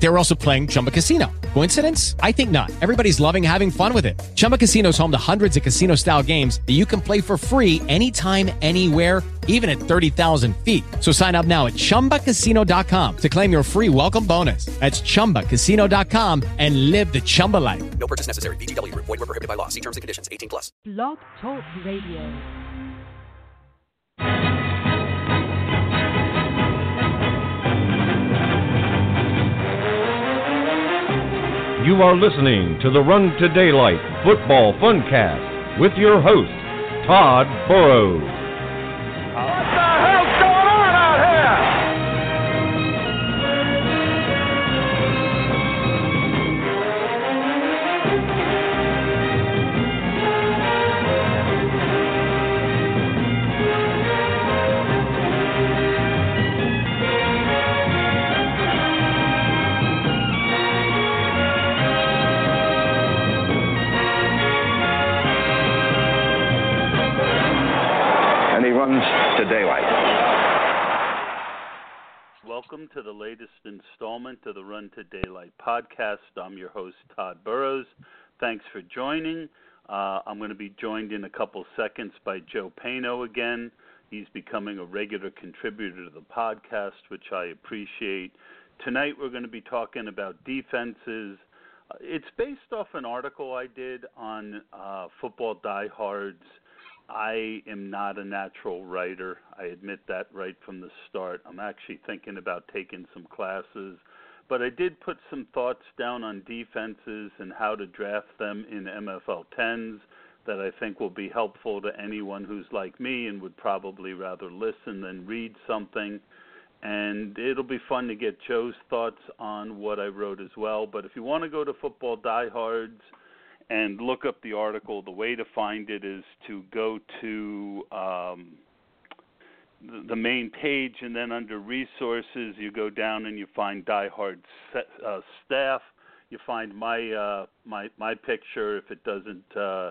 They were also playing Chumba Casino. Coincidence? I think not. Everybody's loving having fun with it. Chumba Casino is home to hundreds of casino style games that you can play for free anytime, anywhere, even at 30,000 feet. So sign up now at chumbacasino.com to claim your free welcome bonus. That's chumbacasino.com and live the Chumba life. No purchase necessary. VGW Group. Void were prohibited by law. See terms and conditions. 18 plus. Blog Talk Radio. You are listening to the Run to Daylight Football Funcast with your host, Todd Burrows. What the hell's Welcome to the latest installment of the Run to Daylight podcast. I'm your host, Todd Burrows. Thanks for joining. Uh, I'm going to be joined in a couple seconds by Joe Paeno again. He's becoming a regular contributor to the podcast, which I appreciate. Tonight, we're going to be talking about defenses. Uh, It's based off an article I did on uh, football diehards. I am not a natural writer. I admit that right from the start. I'm actually thinking about taking some classes. But I did put some thoughts down on defenses and how to draft them in MFL 10s that I think will be helpful to anyone who's like me and would probably rather listen than read something. And it'll be fun to get Joe's thoughts on what I wrote as well. But if you want to go to Football Diehards, and look up the article. The way to find it is to go to um, the, main page, and then under resources, you go down and you find Die Hard set, uh, staff. You find my uh, my my picture if it doesn't. Uh,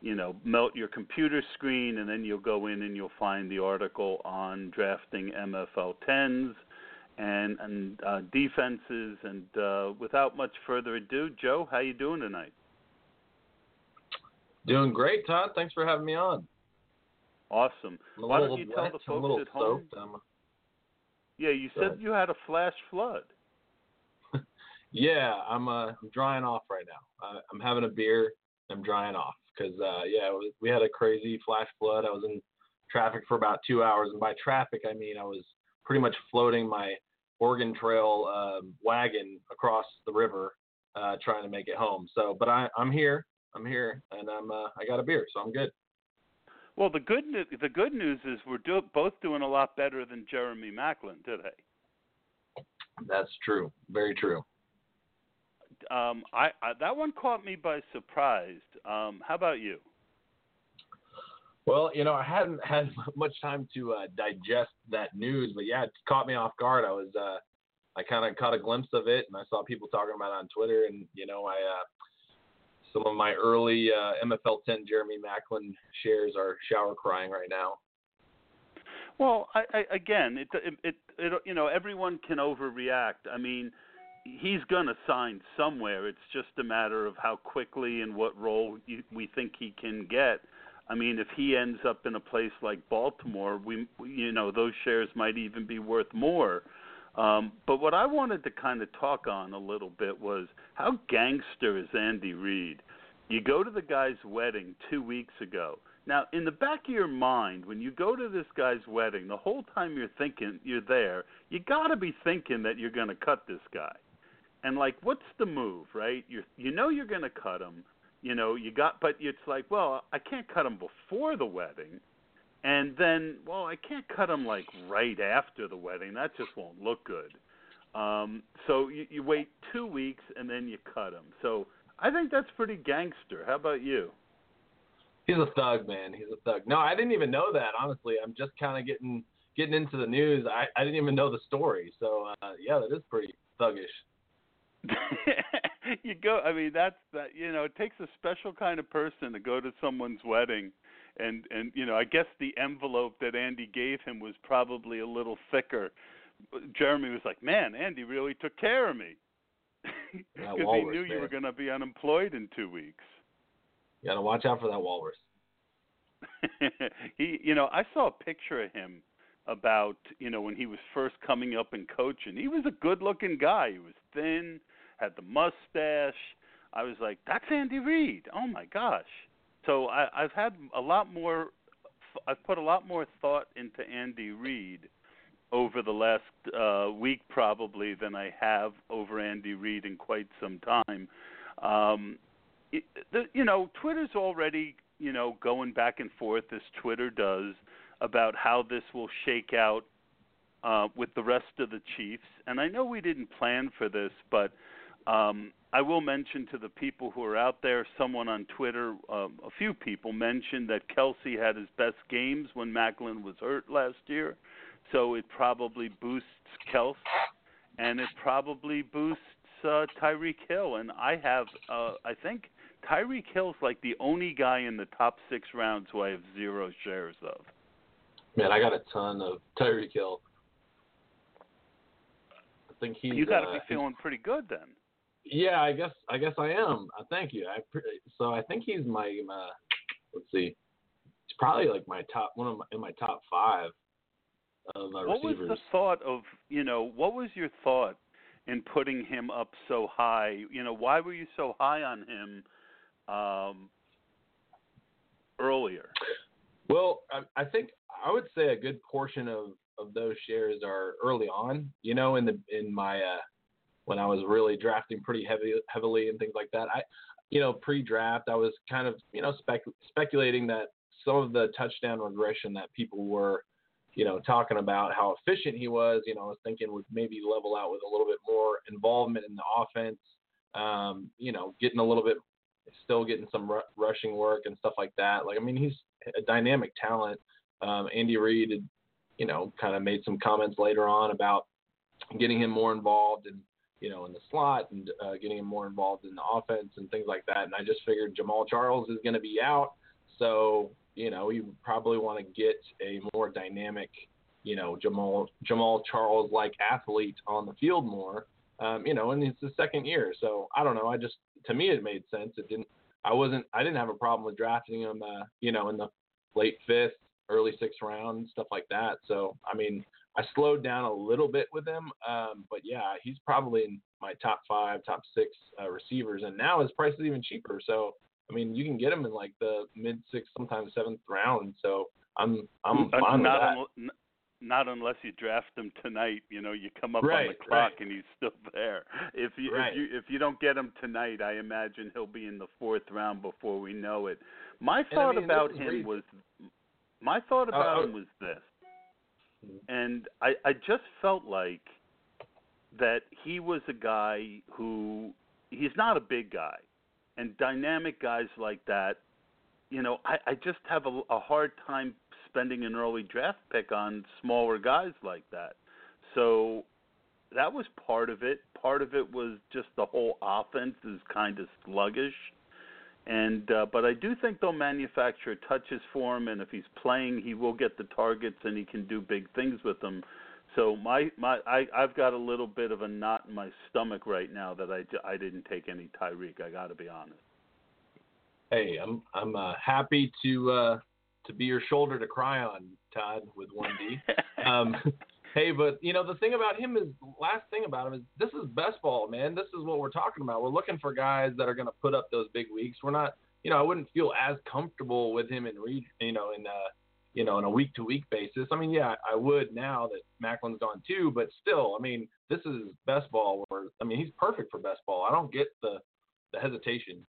you know, melt your computer screen, and then you'll go in and you'll find the article on drafting MFL 10s and and uh, defenses. And uh, without much further ado, Joe, how you doing tonight? Doing great, Todd. Thanks for having me on. Awesome. Why don't you tell wet, the I'm a little folks at home? Yeah, you Go said ahead. you had a flash flood. yeah, I'm uh, I'm drying off right now. Uh, I'm having a beer. I'm drying off because uh, yeah, was, we had a crazy flash flood. I was in traffic for about two hours, and by traffic I mean I was pretty much floating my Oregon Trail um, wagon across the river, uh, trying to make it home. So, but I I'm here. I'm here, and I'm uh, I got a beer, so I'm good. Well, the good the good news is we're do- both doing a lot better than Jeremy Maclin today. That's true. Very true. Um, I, I that one caught me by surprise. Um, how about you? Well, you know, I hadn't had much time to uh, digest that news, but yeah, it caught me off guard. I was, uh, I kind of caught a glimpse of it, and I saw people talking about it on Twitter, and you know, I, uh, some of my early uh, MFL 10 Jeremy Maclin shares are shower crying right now. Well, I, I again, it, it it it you know everyone can overreact. I mean, he's going to sign somewhere. It's just a matter of how quickly and what role you, we think he can get. I mean, if he ends up in a place like Baltimore, we you know those shares might even be worth more. Um, but what I wanted to kind of talk on a little bit was how gangster is Andy Reid? You go to the guy's wedding two weeks ago. Now, in the back of your mind, when you go to this guy's wedding, the whole time you're thinking you're there, you got to be thinking that you're going to cut this guy. And like, what's the move, right? You you know you're going to cut him. You know you got, but it's like, well, I can't cut him before the wedding, and then, well, I can't cut him like right after the wedding. That just won't look good. Um, so you, you wait two weeks and then you cut him. So I think that's pretty gangster. How about you? He's a thug, man. He's a thug. No, I didn't even know that. Honestly, I'm just kind of getting getting into the news. I, I didn't even know the story. So uh, yeah, that is pretty thuggish. you go. I mean, that's that. You know, it takes a special kind of person to go to someone's wedding, and and you know, I guess the envelope that Andy gave him was probably a little thicker. Jeremy was like, "Man, Andy really took care of me," because he knew you were going to be unemployed in two weeks. You gotta watch out for that walrus. he, you know, I saw a picture of him about, you know, when he was first coming up and coaching. He was a good-looking guy. He was thin, had the mustache. I was like, that's Andy Reid. Oh my gosh. So I, I've had a lot more. I've put a lot more thought into Andy Reid over the last uh, week, probably, than I have over Andy Reid in quite some time. Um, it, the, you know, Twitter's already, you know, going back and forth as Twitter does about how this will shake out uh, with the rest of the Chiefs. And I know we didn't plan for this, but um, I will mention to the people who are out there. Someone on Twitter, um, a few people mentioned that Kelce had his best games when Maclin was hurt last year, so it probably boosts Kelce, and it probably boosts uh, Tyreek Hill. And I have, uh, I think Tyreek Hill's like the only guy in the top six rounds who I have zero shares of. Man, I got a ton of Tyreek Hill. I think he's. you got to uh, be feeling pretty good then. Yeah, I guess I guess I am. Uh, thank you. I pre- so I think he's my uh, let's see. it's probably like my top one of my, in my top five of uh, what receivers. was the thought of you know what was your thought in putting him up so high? You know why were you so high on him um, earlier? Well, I, I think I would say a good portion of of those shares are early on. You know, in the in my uh, when I was really drafting pretty heavy heavily and things like that. I, you know, pre-draft I was kind of you know spec, speculating that some of the touchdown regression that people were, you know, talking about how efficient he was. You know, I was thinking would maybe level out with a little bit more involvement in the offense. Um, you know, getting a little bit, still getting some ru- rushing work and stuff like that. Like, I mean, he's a dynamic talent. Um, Andy Reid, you know, kind of made some comments later on about getting him more involved in, you know, in the slot and uh, getting him more involved in the offense and things like that. And I just figured Jamaal Charles is going to be out, so you know, you probably want to get a more dynamic, you know, Jamaal Jamaal Charles like athlete on the field more. Um, you know, and it's the second year, so I don't know. I just to me it made sense. It didn't. I wasn't. I didn't have a problem with drafting him. Uh, you know, in the late fifth, early sixth round, stuff like that. So I mean, I slowed down a little bit with him, um, but yeah, he's probably in my top five, top six uh, receivers, and now his price is even cheaper. So I mean, you can get him in like the mid sixth, sometimes seventh round. So I'm I'm Uh, fine with not that. unl- n- not unless you draft him tonight. You know, you come up Right, on the clock right. and he's still there. If you Right. if you if you don't get him tonight, I imagine he'll be in the fourth round before we know it. My I thought mean, about him was my thought about uh, him was this, Mm-hmm. and I I just felt like that he was a guy who he's not a big guy, and dynamic guys like that you know, I, I just have a, a hard time spending an early draft pick on smaller guys like that. So that was part of it. Part of it was just the whole offense is kind of sluggish. And uh, but I do think they'll manufacture touches for him, and if he's playing, he will get the targets and he can do big things with them. So my my I I've got a little bit of a knot in my stomach right now that I I didn't take any Tyreek. I got to be honest. Hey, I'm I'm uh, happy to uh, to be your shoulder to cry on, Todd, with one D. um, hey, but you know the thing about him is last thing about him is this is best ball, man. This is what we're talking about. We're looking for guys that are going to put up those big weeks. We're not, you know, I wouldn't feel as comfortable with him in re, you know, in uh, you know, in a week to week basis. I mean, yeah, I would now that Maclin's gone too, but still, I mean, this is best ball. Where I mean, he's perfect for best ball. I don't get the the hesitation.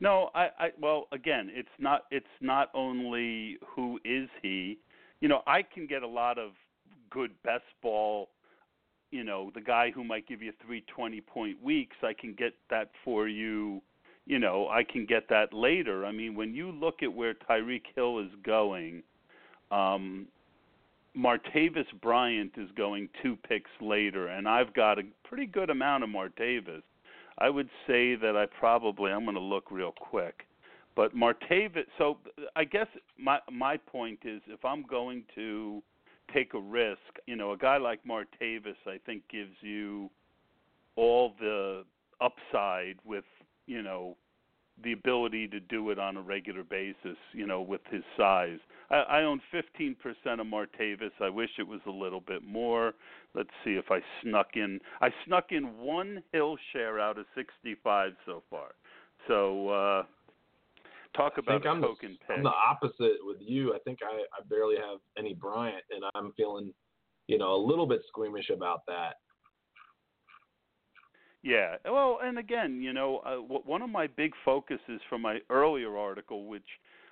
No, I, I well again, it's not it's not only who is he. You know, I can get a lot of good best ball, you know, the guy who might give you three twenty point weeks, I can get that for you, you know, I can get that later. I mean, when you look at where Tyreek Hill is going, um Martavis Bryant is going two picks later and I've got a pretty good amount of Martavis. I would say that I probably I'm going to look real quick. But Martavis, so I guess my my point is if I'm going to take a risk, you know, a guy like Martavis I think gives you all the upside with, you know, the ability to do it on a regular basis, you know, with his size. I, I own 15% of Martavis. I wish it was a little bit more. Let's see if I snuck in. I snuck in one hill share out of 65 so far. So uh, talk I about think the, token. I'm the opposite with you. I think I, I barely have any Bryant, and I'm feeling, you know, a little bit squeamish about that. Yeah. Well, and again, you know, uh, w- one of my big focuses from my earlier article, which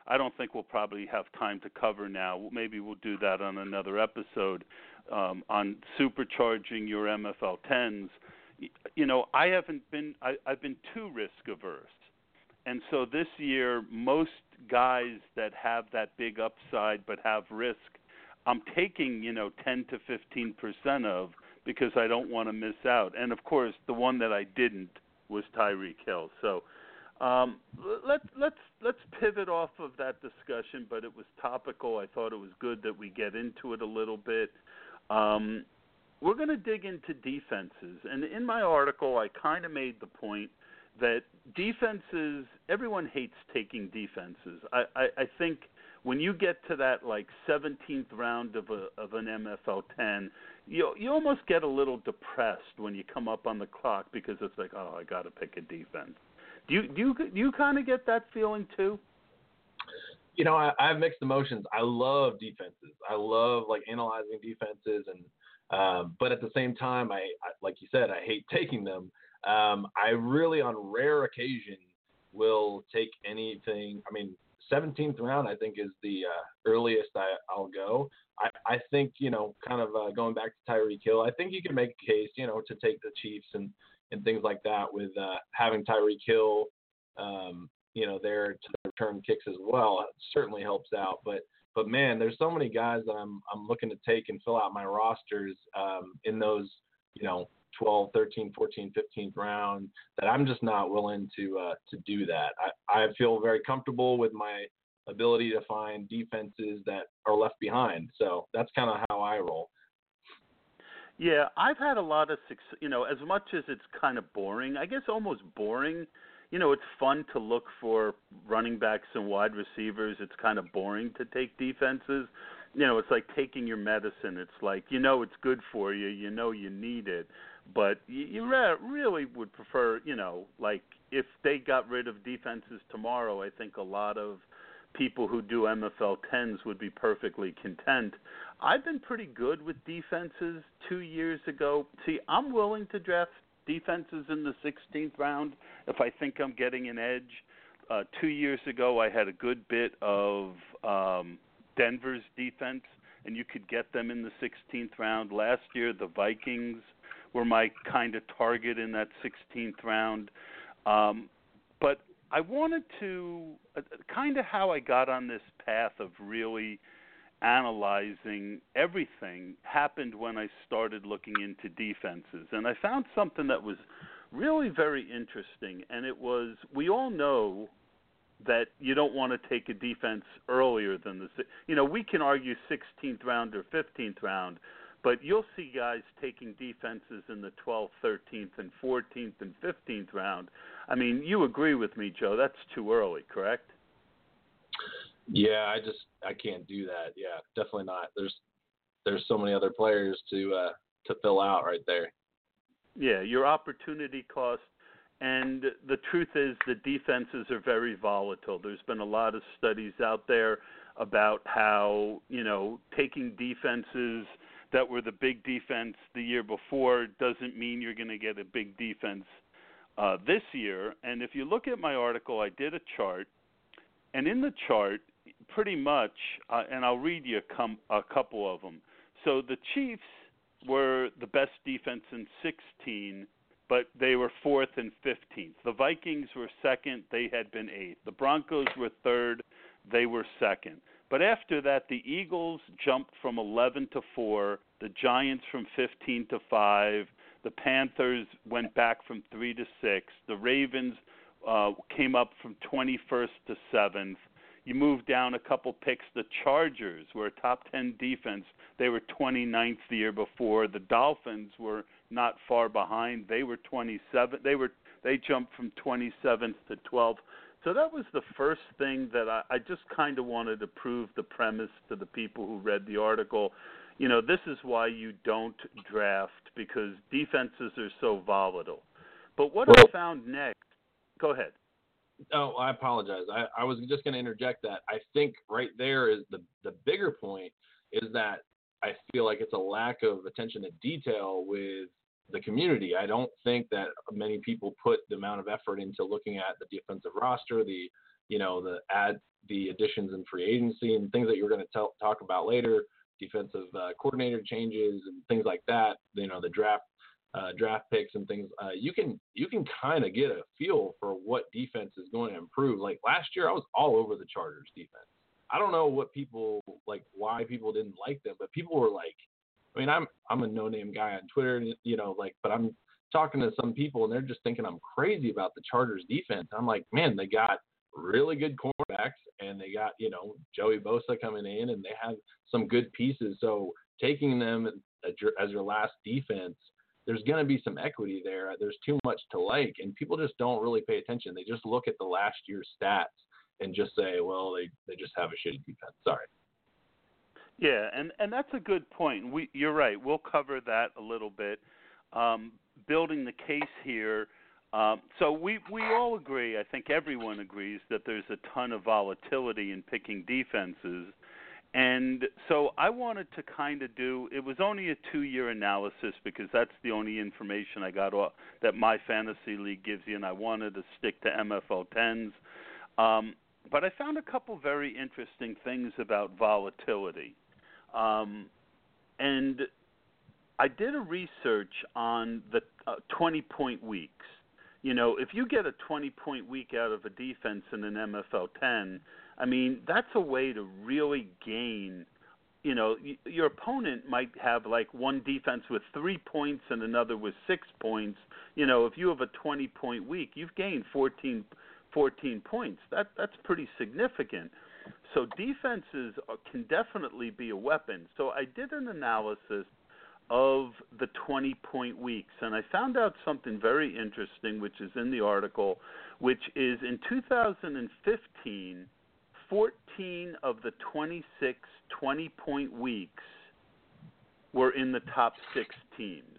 I don't think we'll probably have time to cover now. Maybe we'll do that on another episode um, on supercharging your MFL tens. You know, I haven't been. I, I've been too risk averse, and so this year, most guys that have that big upside but have risk, I'm taking you know 10 to 15 percent of because I don't want to miss out. And of course, the one that I didn't was Tyreek Hill. So um, let's let's let's pivot off of that discussion, but it was topical. I thought it was good that we get into it a little bit. Um, we're going to dig into defenses, and in my article, I kind of made the point that defenses. Everyone hates taking defenses. I, I, I think when you get to that like 17th round of a of an MFL 10, you you almost get a little depressed when you come up on the clock because it's like, oh, I got to pick a defense. Do you do you do you kind of get that feeling too? You know, I, I have mixed emotions. I love defenses. I love like analyzing defenses, and um, but at the same time, I, I like you said, I hate taking them. Um, I really, on rare occasion, will take anything. I mean, 17th round, I think, is the uh, earliest I, I'll go. I, I think, you know, kind of uh, going back to Tyreek Hill, I think you can make a case, you know, to take the Chiefs and, and things like that with uh, having Tyreek Hill, um, you know, there to return kicks as well. It certainly helps out. But but man, there's so many guys that I'm I'm looking to take and fill out my rosters um, in those, you know, 12, 13, 14, 15th round that I'm just not willing to uh, to do that. I, I feel very comfortable with my ability to find defenses that are left behind. So that's kind of how I roll. Yeah, I've had a lot of success. You know, as much as it's kind of boring, I guess almost boring. You know, it's fun to look for running backs and wide receivers. It's kind of boring to take defenses. You know, it's like taking your medicine. It's like you know it's good for you. You know you need it, but you, you re- really would prefer. You know, like if they got rid of defenses tomorrow, I think a lot of people who do MFL 10s would be perfectly content. I've been pretty good with defenses two years ago. See, I'm willing to draft defenses in the 16th round if I think I'm getting an edge. Uh, two years ago, I had a good bit of um, Denver's defense, and you could get them in the 16th round. Last year, the Vikings were my kind of target in that 16th round. Um, but I wanted to uh, kind of how I got on this path of really analyzing everything happened when I started looking into defenses. And I found something that was really very interesting. And it was we all know that you don't want to take a defense earlier than the, you know, we can argue 16th round or 15th round, but you'll see guys taking defenses in the 12th, 13th, and 14th and 15th round. I mean, you agree with me, Joe? That's too early, correct? Yeah, I just I can't do that. Yeah, definitely not. There's there's so many other players to uh, to fill out right there. Yeah, your opportunity cost. And the truth is, the defenses are very volatile. There's been a lot of studies out there about how, you know, taking defenses that were the big defense the year before doesn't mean you're going to get a big defense uh, this year. And if you look at my article, I did a chart. And in the chart, pretty much, uh, and I'll read you a, com- a couple of them. So the Chiefs were the best defense in 16, but they were fourth and 15th. The Vikings were second, they had been eighth. The Broncos were third, they were second. But after that, the Eagles jumped from 11 to 4, the Giants from 15 to 5, The Panthers went back from three to six. The Ravens uh, came up from 21st to seventh. You move down a couple picks. The Chargers were a top 10 defense. They were 29th the year before. The Dolphins were not far behind. They were 27. They were they jumped from 27th to 12th. So that was the first thing that I, I just kind of wanted to prove the premise to the people who read the article. You know, this is why you don't draft because defenses are so volatile. But what Well- I found next, go ahead. Oh, I apologize. I, I was just going to interject that. I think right there is the the bigger point is that I feel like it's a lack of attention to detail with the community. I don't think that many people put the amount of effort into looking at the defensive roster, the you know the add the additions in free agency and things that you're going to talk about later, defensive uh, coordinator changes and things like that. You know the draft uh, draft picks and things, uh, you can you can kind of get a feel for what defense is going to improve. Like last year, I was all over the Chargers defense. I don't know what people like, why people didn't like them, but people were like, I mean, I'm I'm a no name guy on Twitter, you know, like, but I'm talking to some people and they're just thinking I'm crazy about the Chargers defense. I'm like, man, they got really good cornerbacks and they got you know Joey Bosa coming in and they have some good pieces. So taking them as your, as your last defense there's going to be some equity there. There's too much to like, and people just don't really pay attention. They just look at the last year's stats and just say, well, they they just have a shitty defense. Sorry. Yeah, and and that's a good point. We you're right. We'll cover that a little bit. Um, building the case here. Um, so we we all agree. I think everyone agrees that there's a ton of volatility in picking defenses. And so I wanted to kind of do. It was only a two-year analysis because that's the only information I got off, that my fantasy league gives you, and I wanted to stick to MFL tens. Um, but I found a couple very interesting things about volatility, um, and I did a research on the uh, 20-point weeks. You know, if you get a 20-point week out of a defense in an MFL 10 I mean, that's a way to really gain. You know, your opponent might have like one defense with three points and another with six points. You know, if you have a 20 point week, you've gained 14, 14 points. That that's pretty significant. So defenses can definitely be a weapon. So I did an analysis of the 20 point weeks and I found out something very interesting which is in the article which is in 2015 14 of the 26 20 point weeks were in the top six teams.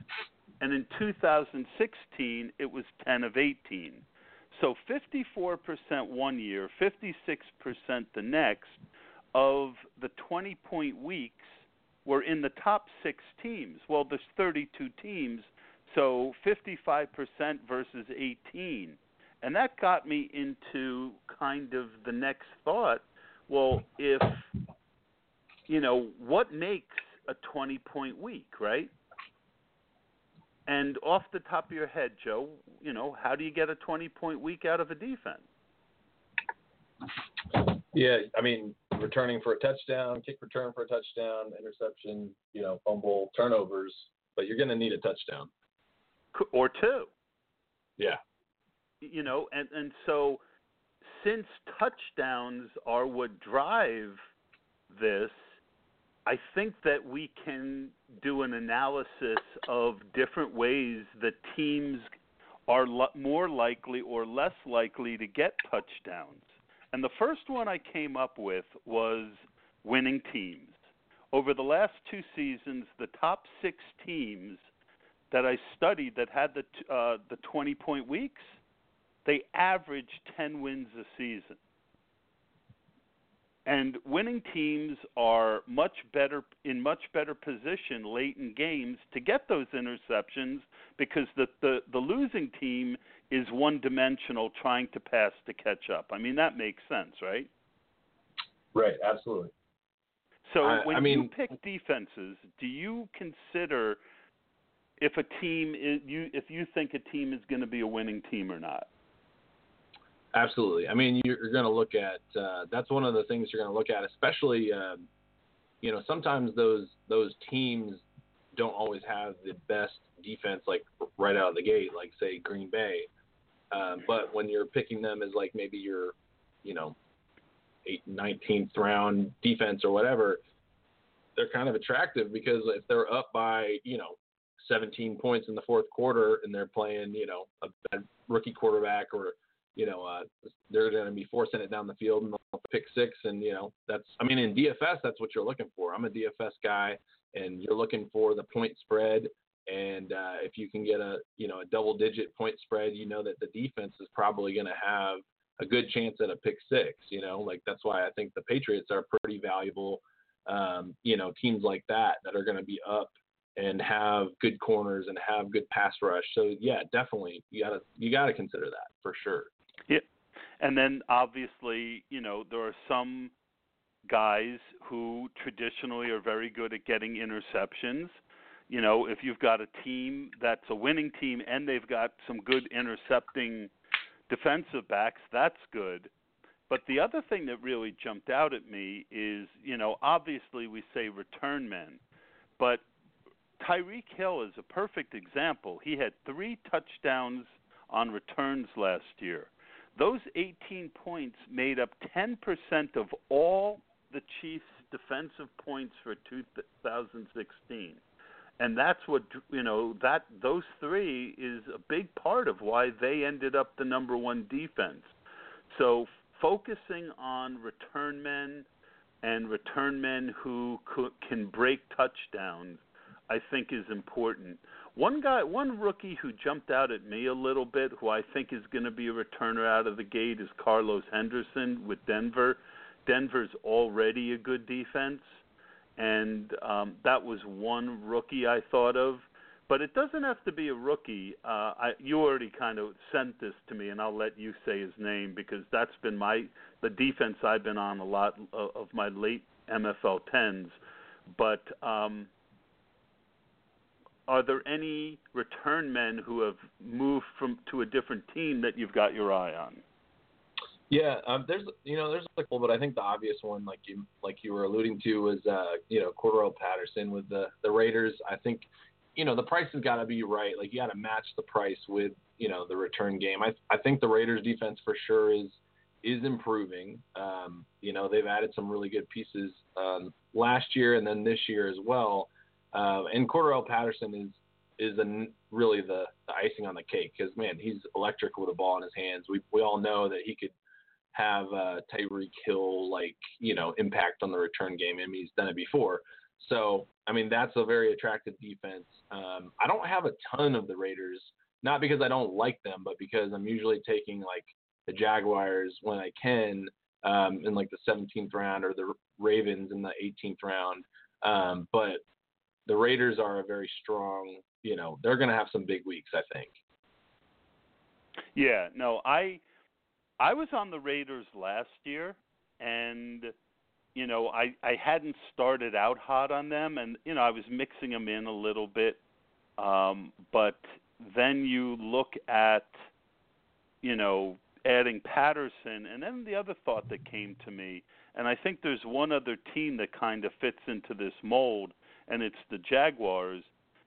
And in 2016, it was 10 of 18. So 54% one year, 56% the next of the 20 point weeks were in the top six teams. Well, there's 32 teams, so 55% versus 18. And that got me into kind of the next thought. Well, if, you know, what makes a 20 point week, right? And off the top of your head, Joe, you know, how do you get a 20 point week out of a defense? Yeah, I mean, returning for a touchdown, kick return for a touchdown, interception, you know, fumble, turnovers, but you're going to need a touchdown. Or two. Yeah. you know and and so since touchdowns are what drive this i think that we can do an analysis of different ways that teams are lo- more likely or less likely to get touchdowns and the first one i came up with was winning teams over the last two seasons the top 6 teams that I studied that had the uh, the 20 point weeks, they averaged 10 wins a season. And winning teams are much better in much better position late in games to get those interceptions because the the, the losing team is one dimensional trying to pass to catch up. I mean that makes sense, right? Right, absolutely. So I- when I you pick defenses, do you consider if a team is you if you think a team is going to be a winning team or not? Absolutely. I mean, you're, going to look at uh, that's one of the things you're going to look at, especially um, you know sometimes those those teams don't always have the best defense like right out of the gate, like say Green Bay. Um, but when you're picking them as like maybe your, you know, eight, 19th round defense or whatever, they're kind of attractive because if they're up by, you know, 17 points in the fourth quarter and they're playing, you know, a bad rookie quarterback or, you know, uh, they're going to be forcing it down the field and they'll pick six. And, you know, that's, I mean, in DFS, that's what you're looking for. I'm a DFS guy and you're looking for the point spread. And uh, if you can get a, you know, a double digit point spread, you know that the defense is probably going to have a good chance at a pick six, you know, like that's why I think the Patriots are pretty valuable. Um, you know, teams like that that are going to be up and have good corners and have good pass rush. So yeah, definitely you gotta you gotta consider that for sure. And then obviously you know there are some guys who traditionally are very good at getting interceptions. You know, if you've got a team that's a winning team and they've got some good intercepting defensive backs, that's good. But the other thing that really jumped out at me is, you know, obviously we say return men, but Tyreek Hill is a perfect example. He had three touchdowns on returns last year. Those 18 points made up 10% of all the Chiefs' defensive points for 2016. And that's what you know that those three is a big part of why they ended up the number one defense. So focusing on return men and return men who can break touchdowns I think is important. One guy, one rookie who jumped out at me a little bit, who I think is going to be a returner out of the gate, is Carlos Henderson with Denver. Denver's already a good defense, and um, that was one rookie I thought of. But it doesn't have to be a rookie. Uh, I, you already kind of sent this to me, and I'll let you say his name because that's been my the defense I've been on a lot of, of my late MFL tens. But um, are there any return men who have moved from to a different team that you've got your eye on? Yeah, um, there's you know there's a couple, but I think the obvious one, like you like you were alluding to, was uh, you know Cordarrelle Patterson with the the Raiders. I think you know the price has got to be right. Like you got to match the price with you know the return game. I I think the Raiders defense for sure is is improving. Um, you know they've added some really good pieces um, last year and then this year as well. Uh, and Cordarrelle Patterson is is a, really the, the icing on the cake because man, he's electric with a ball in his hands. We we all know that he could have uh, Tyreek Hill like you know impact on the return game. Mean, he's done it before. So I mean, that's a very attractive defense. Um, I don't have a ton of the Raiders, not because I don't like them, but because I'm usually taking like the Jaguars when I can um, in like the 17th round or the Ravens in the 18th round. Um, but the Raiders are a very strong, you know, they're going to have some big weeks, I think. Yeah, no, I I was on the Raiders last year and you know, I I hadn't started out hot on them and you know, I was mixing them in a little bit. Um but then you look at you know, adding Patterson and then the other thought that came to me and I think there's one other team that kind of fits into this mold and it's the Jaguars,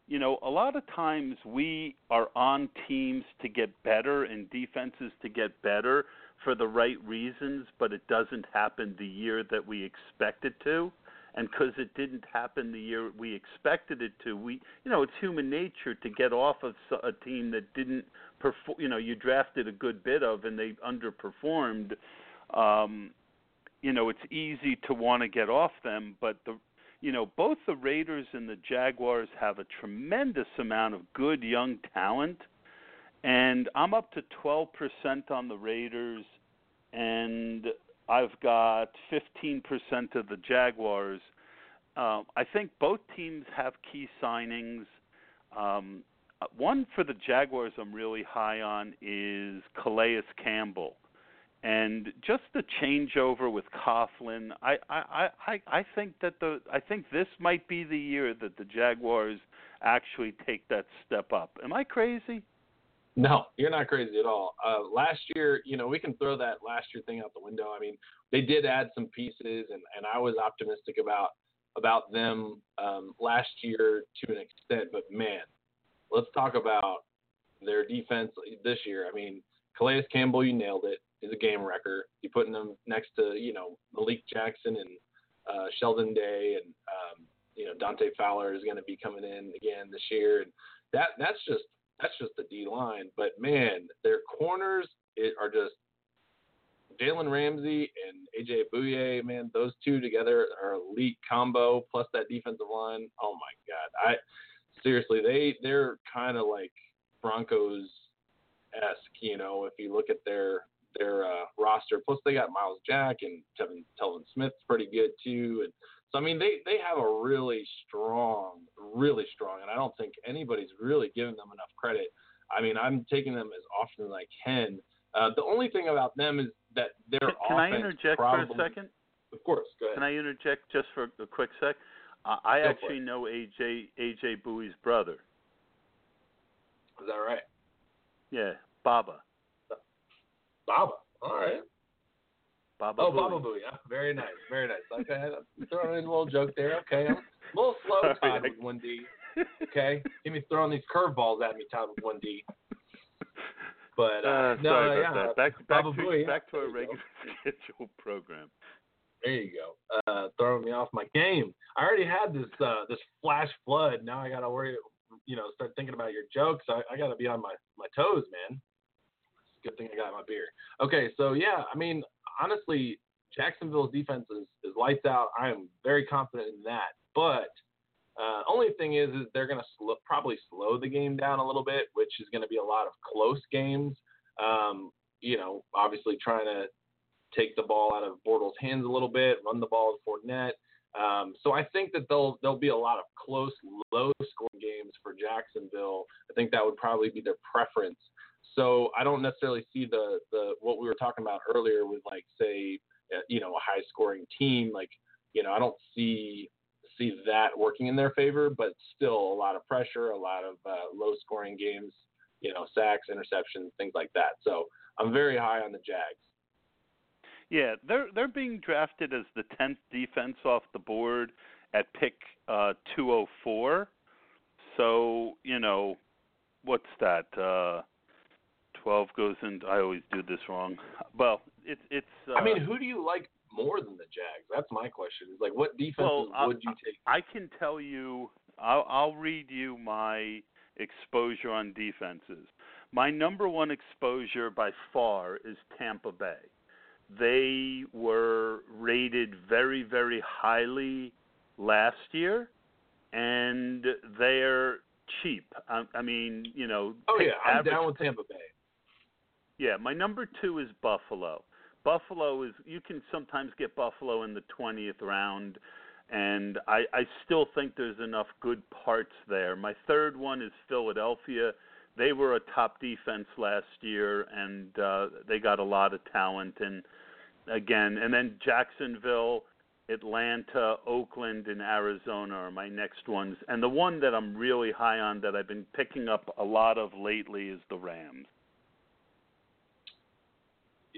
you know, a lot of times we are on teams to get better and defenses to get better for the right reasons, but it doesn't happen the year that we expect it to. And because it didn't happen the year we expected it to, we, you know, it's human nature to get off of a team that didn't perform. You know, you drafted a good bit of and they underperformed. Um, you know, it's easy to want to get off them, but the you know, both the Raiders and the Jaguars have a tremendous amount of good young talent, and I'm up to 12% on the Raiders, and I've got 15% of the Jaguars. Um, I think both teams have key signings. Um, one for the Jaguars I'm really high on is Calais Campbell and just the changeover with Coughlin, I, I, I, I think that the I think this might be the year that the Jaguars actually take that step up. Am I crazy? No, you're not crazy at all. Uh, last year, you know, we can throw that last year thing out the window. I mean, they did add some pieces, and, and I was optimistic about about them um, last year to an extent, but man, let's talk about their defense this year. I mean, Calais Campbell, you nailed it. Is a game wrecker. You're putting them next to you know Malik Jackson and uh, Sheldon Day, and um, you know Dante Fowler is going to be coming in again this year, and that that's just that's just the D line. But man, their corners it, are just Jalen Ramsey and AJ Bouye. Man, those two together are elite combo. Plus that defensive line. Oh my God, I seriously they they're kind of like Broncos esque. You know, if you look at their their uh, roster. Plus, they got Myles Jack and Tevin Telvin Smith's pretty good too. And so, I mean, they they have a really strong, really strong, and I don't think anybody's really giving them enough credit. I mean, I'm taking them as often as I can. Uh, the only thing about them is that their Can, can I interject probably, for a second? Of course, go ahead. Can I interject just for a quick sec? Uh, I Go actually know AJ AJ Bouye's brother. Is that right? Yeah, Baba. Baba. All right. Baba. Oh. Baba Booey. Yeah, very nice. Very nice. Okay, I'm throwing in a little joke there. Okay, I'm a little slow, Todd, with one D. Okay, give me throwing these curveballs at me, Todd, with one D. But uh, Uh, no, sorry yeah, about that. Back back Baba to Booey, back to our regular scheduled program. There you go. Uh, throwing me off my game. I already had this uh, this flash flood. Now I gotta worry. You know, start thinking about your jokes. I, I gotta be on my my toes, man. Good thing I got my beer. Okay, so yeah, I mean, honestly, Jacksonville's defense is, is lights out. I am very confident in that. But uh, only thing is, is they're gonna sl- probably slow the game down a little bit, which is gonna be a lot of close games. Um, you know, obviously trying to take the ball out of Bortles' hands a little bit, run the ball to Fournette. Um, so I think that there'll there'll be a lot of close, low-scoring games for Jacksonville. I think that would probably be their preference. So I don't necessarily see the the what we were talking about earlier with like say uh, you know a high-scoring team like you know I don't see see that working in their favor, but still a lot of pressure, a lot of uh, low-scoring games, you know sacks, interceptions, things like that. So I'm very high on the Jags. Yeah, they're they're being drafted as the tenth defense off the board at pick uh, 204. So you know, what's that? Uh, Twelve goes in. I always do this wrong. Well, it's it's. Uh, I mean, who do you like more than the Jags? That's my question. Is like, what defenses Well, I- would you take? I can tell you. I'll, I'll read you my exposure on defenses. My number one exposure by far is Tampa Bay. They were rated very, very highly last year, and they're cheap. I, I mean, you know, Oh yeah, I'm down with Tampa Bay. Yeah, my number two is Buffalo. Buffalo is you can sometimes get Buffalo in the twentieth round, and I, I still think there's enough good parts there. My third one is Philadelphia. They were a top defense last year, and uh, they got a lot of talent. And again, and then Jacksonville, Atlanta, Oakland, and Arizona are my next ones. And the one that I'm really high on that I've been picking up a lot of lately is the Rams.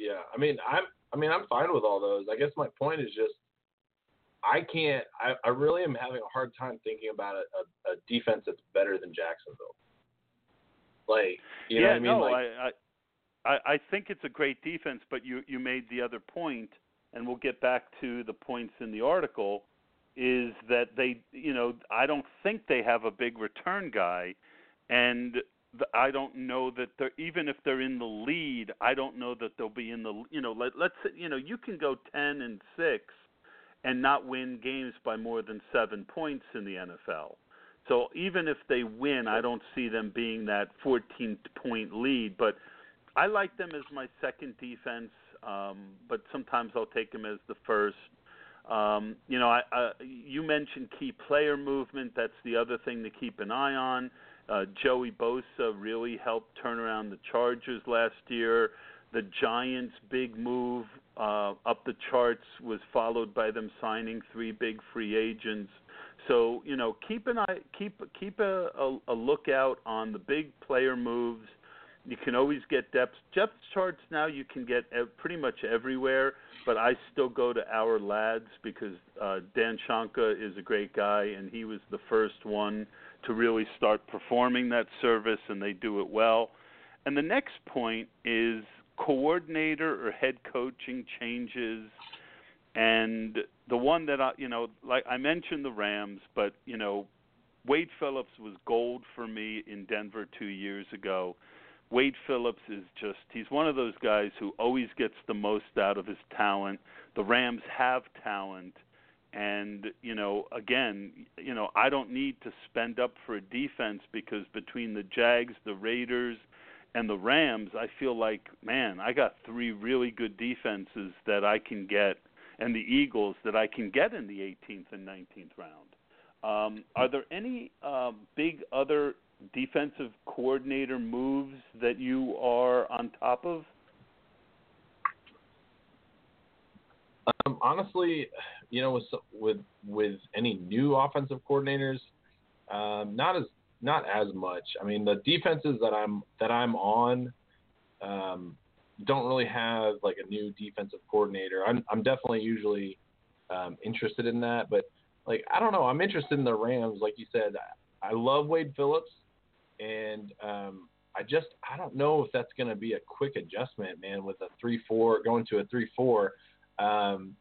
Yeah, I mean, I'm, I mean, I'm fine with all those. I guess my point is just, I can't. I, I really am having a hard time thinking about a, a, a defense that's better than Jacksonville. Like, you know yeah, what I mean? no, like, I, I I think it's a great defense, but you you made the other point, and we'll get back to the points in the article, is that they you know I don't think they have a big return guy, and I don't know that they're even if they're in the lead, I don't know that they'll be in the you know let let's you know you can go ten and six, and not win games by more than seven points in the NFL. So even if they win, I don't see them being that 14 point lead. But I like them as my second defense. Um, but sometimes I'll take them as the first. Um, you know, I, I, you mentioned key player movement. That's the other thing to keep an eye on. Uh, Joey Bosa really helped turn around the Chargers last year. The Giants' big move uh, up the charts was followed by them signing three big free agents. So you know, keep an eye, keep keep a, a, a lookout on the big player moves, You can always get depth depth charts now. You can get pretty much everywhere, but I still go to Ourlads because uh, Dan Shonka is a great guy, and he was the first one to really start performing that service, and they do it well. And the next point is coordinator or head coaching changes and the one that I, you know, like I mentioned the Rams, but you know, Wade Phillips was gold for me in Denver 2 years ago. Wade Phillips is just he's one of those guys who always gets the most out of his talent. The Rams have talent and you know again you know I don't need to spend up for a defense because between the Jags, the Raiders and the Rams, I feel like man, I got three really good defenses that I can get and the Eagles that I can get in the 18th and 19th round. Um, are there any uh, big other defensive coordinator moves that you are on top of? Um, honestly, you know, with with with any new offensive coordinators, um, not as not as much. I mean, the defenses that I'm that I'm on um, don't really have like a new defensive coordinator. I'm I'm definitely usually um, interested in that, but like I don't know. I'm interested in the Rams, like you said. I I love Wade Phillips, and um, I just I don't know if that's going to be a quick adjustment, man. With a three four going to a three four. Um,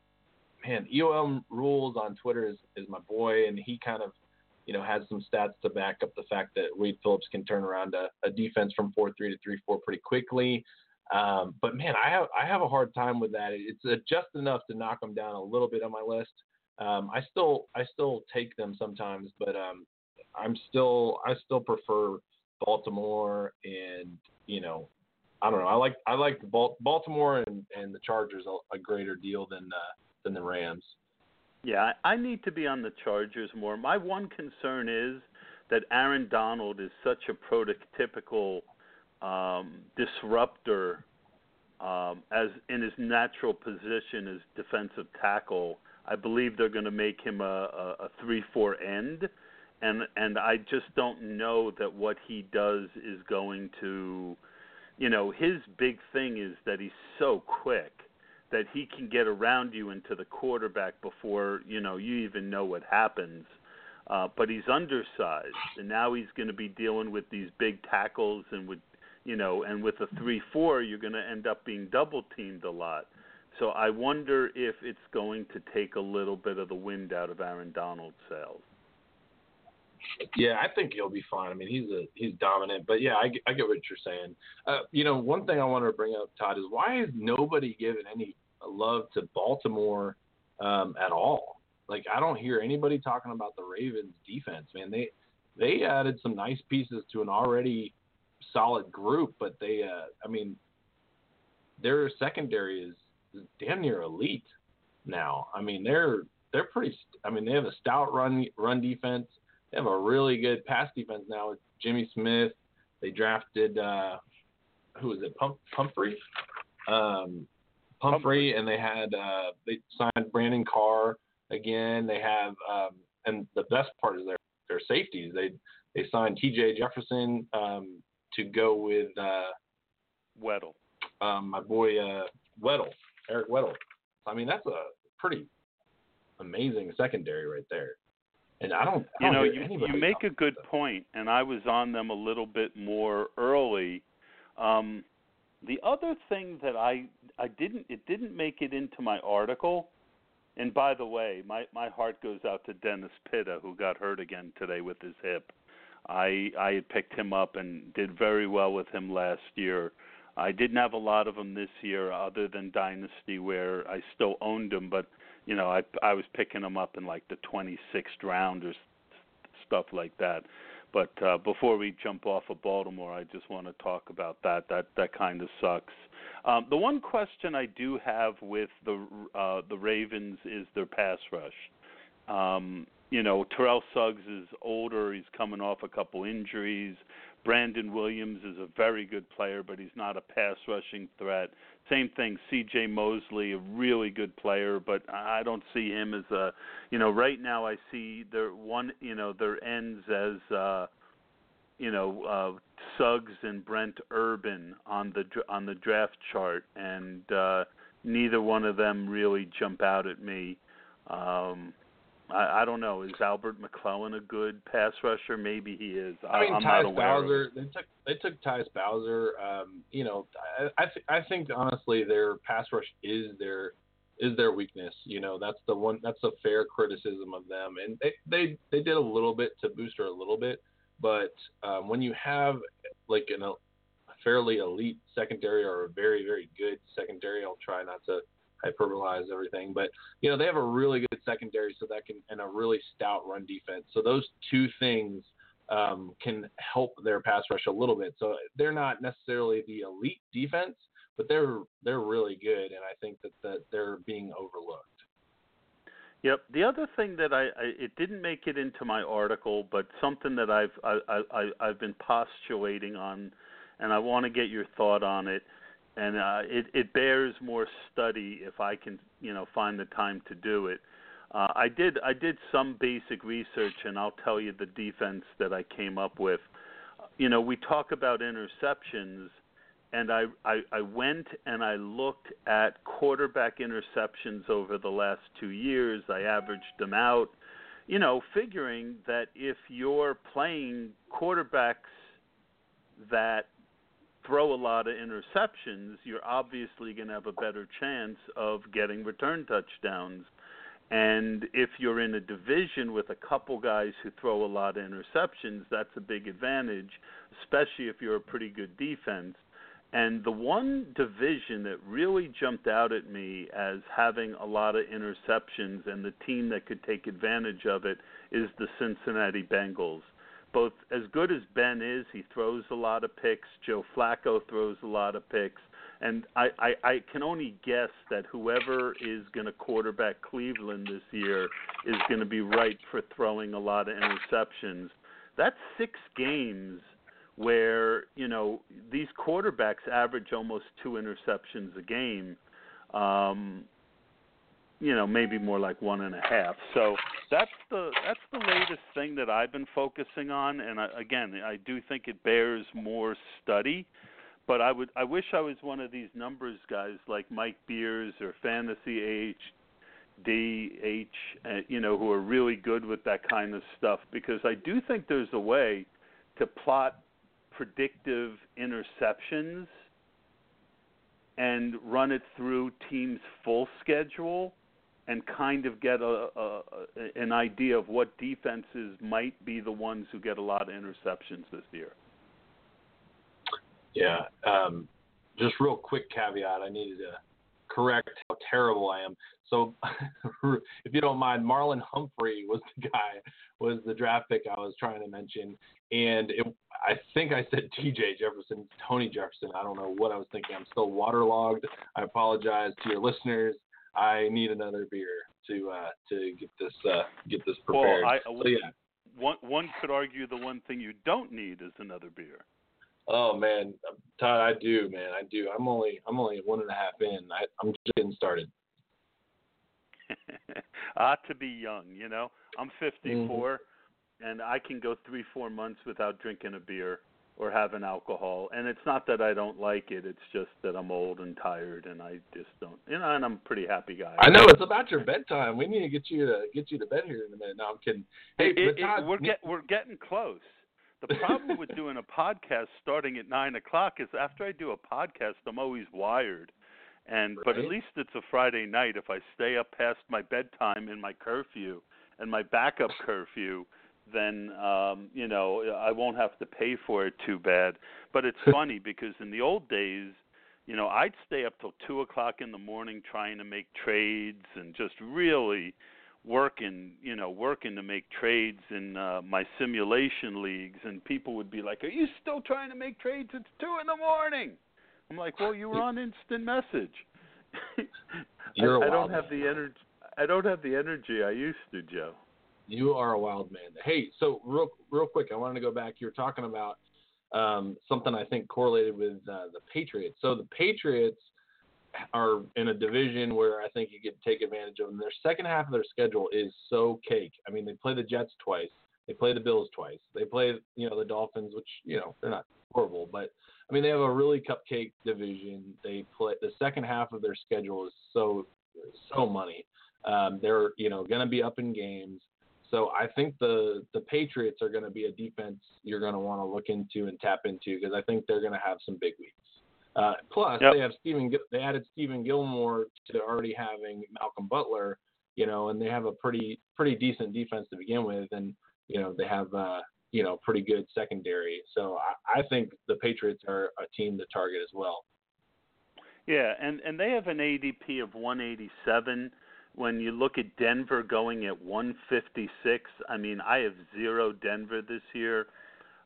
man, EOM rules on Twitter is, is my boy, and he kind of you know has some stats to back up the fact that Wade Phillips can turn around a, a defense from four three to three four pretty quickly. Um, but man, I have I have a hard time with that. It's uh, just enough to knock them down a little bit on my list. Um, I still I still take them sometimes, but um, I'm still I still prefer Baltimore and you know I don't know I like I like Baltimore and, and the Chargers a, a greater deal than uh, the Rams. Yeah, I need to be on the Chargers more. My one concern is that Aaron Donald is such a prototypical um, disruptor um, as in his natural position as defensive tackle. I believe they're going to make him a, a, a three-four end, and and I just don't know that what he does is going to, you know, his big thing is that he's so quick that he can get around you into the quarterback before you know you even know what happens. Uh, but he's undersized, and now he's going to be dealing with these big tackles and with you know, and with a three-four, you're going to end up being double teamed a lot. So I wonder if it's going to take a little bit of the wind out of Aaron Donald's sails. Yeah, I think he'll be fine. I mean, he's a he's dominant, but yeah, I, I get what you're saying. Uh, you know, one thing I want to bring up, Todd, is why is nobody giving any love to Baltimore um, at all? Like, I don't hear anybody talking about the Ravens' defense. Man, they they added some nice pieces to an already solid group, but they, uh, I mean, their secondary is, damn near elite now. I mean, they're they're pretty. I mean, they have a stout run run defense. They have a really good pass defense now with Jimmy Smith. They drafted uh, was it? Pump, Pumphrey. Um, Pumphrey, and they had uh, they signed Brandon Carr again. They have um, and the best part is their their safeties. They they signed T.J. Jefferson um, to go with uh, Weddle. Um, my boy uh, Weddle, Eric Weddle. I mean, that's a pretty amazing secondary right there. And I don't, I you don't know, you, you make a good point, and I was on them a little bit more early. Um, the other thing that I I didn't it didn't make it into my article. And by the way, my my heart goes out to Dennis Pitta who got hurt again today with his hip. I I had picked him up and did very well with him last year. I didn't have a lot of them this year, other than Dynasty, where I still owned him, but you know I I was picking him up in like the 26th round or stuff like that. But uh, before we jump off of Baltimore, I just want to talk about that. That that kind of sucks. Um, the one question I do have with the uh, the Ravens is their pass rush. Um, you know, Terrell Suggs is older. He's coming off a couple injuries. Brandon Williams is a very good player, but he's not a pass rushing threat. Same thing, C.J. Mosley, a really good player, but I don't see him as a, you know, right now I see their one, you know, their ends as, uh, you know, uh, Suggs and Brent Urban on the on the draft chart, and uh, neither one of them really jump out at me. Um, I, I don't know. Is Albert McClellan a good pass rusher? Maybe he is. I, I mean, I'm Tyus not aware. of. Bowser. They took they took Tyus Bowser. Um, you know, I I, th- I think honestly their pass rush is their is their weakness. You know, that's the one that's a fair criticism of them, and they they they did a little bit to booster a little bit, but um, when you have like an, a fairly elite secondary or a very very good secondary, I'll try not to hyperbolize everything, but you know they have a really good secondary, so that can and a really stout run defense. So those two things um, can help their pass rush a little bit. So they're not necessarily the elite defense, but they're they're really good, and I think that, that they're being overlooked. Yep. The other thing that I, I it didn't make it into my article, but something that I've I, I, I I've been postulating on, and I want to get your thought on it, and uh, it it bears more study if I can you know find the time to do it. Uh, I did I did some basic research, and I'll tell you the defense that I came up with. You know, we talk about interceptions, and I, I, I went and I looked at quarterback interceptions over the last two years. I averaged them out, you know, figuring that if you're playing quarterbacks that throw a lot of interceptions, you're obviously going to have a better chance of getting return touchdowns. And if you're in a division with a couple guys who throw a lot of interceptions, that's a big advantage, especially if you're a pretty good defense. And the one division that really jumped out at me as having a lot of interceptions and the team that could take advantage of it is the Cincinnati Bengals. Both as good as Ben is, he throws a lot of picks. Joe Flacco throws a lot of picks. And I, I, I can only guess that whoever is going to quarterback Cleveland this year is going to be right for throwing a lot of interceptions. That's six games where you know these quarterbacks average almost two interceptions a game. Um, you know, maybe more like one and a half. So that's the that's the latest thing that I've been focusing on, and I, again, I do think it bears more study. But I would I wish I was one of these numbers guys like Mike Beers or Fantasy H, D H, uh, you know, who are really good with that kind of stuff because I do think there's a way to plot predictive interceptions and run it through teams' full schedule and kind of get a, a an idea of what defenses might be the ones who get a lot of interceptions this year. Yeah. Um, just real quick caveat, I needed to correct how terrible I am. So, if you don't mind, Marlon Humphrey was the guy, was the draft pick I was trying to mention, and it, I think I said T.J. Jefferson, Tony Jefferson. I don't know what I was thinking. I'm still waterlogged. I apologize to your listeners. I need another beer to uh, to get this uh, get this prepared. Well, I, so, yeah. one one could argue the one thing you don't need is another beer. Oh man, Todd, I do, man, I do. I'm only I'm only one and a half in. I, I'm just getting started. ah, to be young, you know. I'm 54, Mm-hmm. and I can go three, four months without drinking a beer or having alcohol. And it's not that I don't like it; it's just that I'm old and tired, and I just don't. You know, and I'm a pretty happy guy. I know it's about your bedtime. We need to get you to get you to bed here in a minute. No, I'm kidding. Hey, It- it- Todd, we're get we're getting close. The problem with doing a podcast starting at nine o'clock is after I do a podcast, I'm always wired. And but at least it's a Friday night. If I stay up past my bedtime and my curfew and my backup curfew, then um, you know I won't have to pay for it too bad. But it's funny because in the old days, you know, I'd stay up till two o'clock in the morning trying to make trades and just really working, you know, working to make trades in uh, my simulation leagues, and people would be like, "Are you still trying to make trades? It's two in the morning." I'm like, "Well, you were on instant message." You're I, I don't have the energy. I don't have the energy I used to, Joe. You are a wild man. Hey, so real real quick, I wanted to go back. You're talking about um, something I think correlated with uh, the Patriots. So the Patriots are in a division where I think you could take advantage of them. Their second half of their schedule is so cake. I mean, they play the Jets twice, They play the Bills twice. They play you know the Dolphins, which you know they're not horrible, but I mean they have a really cupcake division. They play the second half of their schedule is so so money. Um, they're you know going to be up in games. So I think the the Patriots are going to be a defense you're going to want to look into and tap into because I think they're going to have some big weeks. Uh, plus, Yep. they have Stephon. They added Stephon Gilmore to already having Malcolm Butler, you know, and they have a pretty pretty decent defense to begin with, and you know they have uh, you know pretty good secondary. So I, I think the Patriots are a team to target as well. Yeah, and and they have an ADP of 187. When you look at Denver going at 156, I mean, I have zero Denver this year.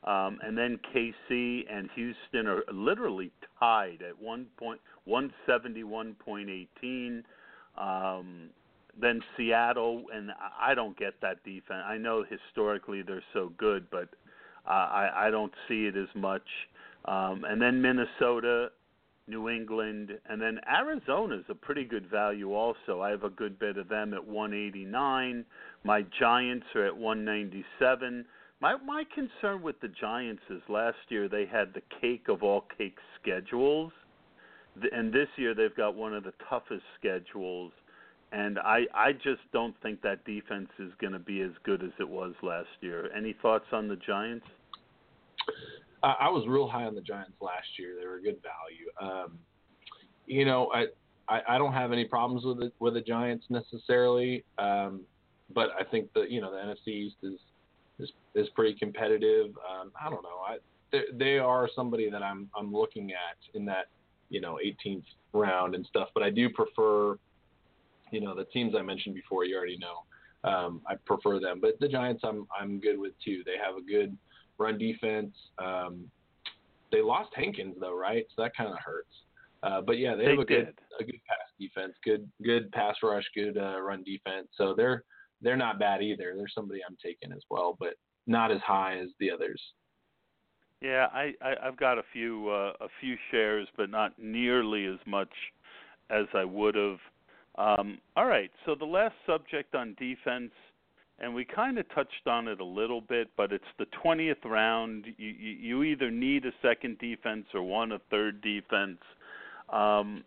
Um, and then KC and Houston are literally tied at one point 171.18. Um, then Seattle, and I- don't get that defense. I know historically they're so good, but uh, I, I don't see it as much. Um, and then Minnesota, New England, and then Arizona is a pretty good value also. I have a good bit of them at 189. My Giants are at 197. My my concern with the Giants is last year they had the cake of all cake schedules, and this year they've got one of the toughest schedules. And I I just don't think that defense is going to be as good as it was last year. Any thoughts on the Giants? I, was real high on the Giants last year. They were a good value. Um, you know, I, I I don't have any problems with it with the Giants necessarily, um, but I think the you know the NFC East is is is pretty competitive. Um, I don't know. I they, they are somebody that I'm I'm looking at in that you know 18th round and stuff. But I do prefer you know the teams I mentioned before. You already know. Um, I prefer them, but the Giants I'm I'm good with too. They have a good run defense. Um, they lost Hankins though, right? So that kind of hurts. Uh, but yeah, they, They have a good a good pass defense, good good pass rush, good uh, run defense. So they're they're not bad either. They're somebody I'm taking as well, but not as high as the others. Yeah, I, I I've got a few uh, a few shares, but not nearly as much as I would have. Um, all right, so the last subject on defense, and we kind of touched on it a little bit, but it's the 20th round. You, you, you either need a second defense or one a third defense. Um,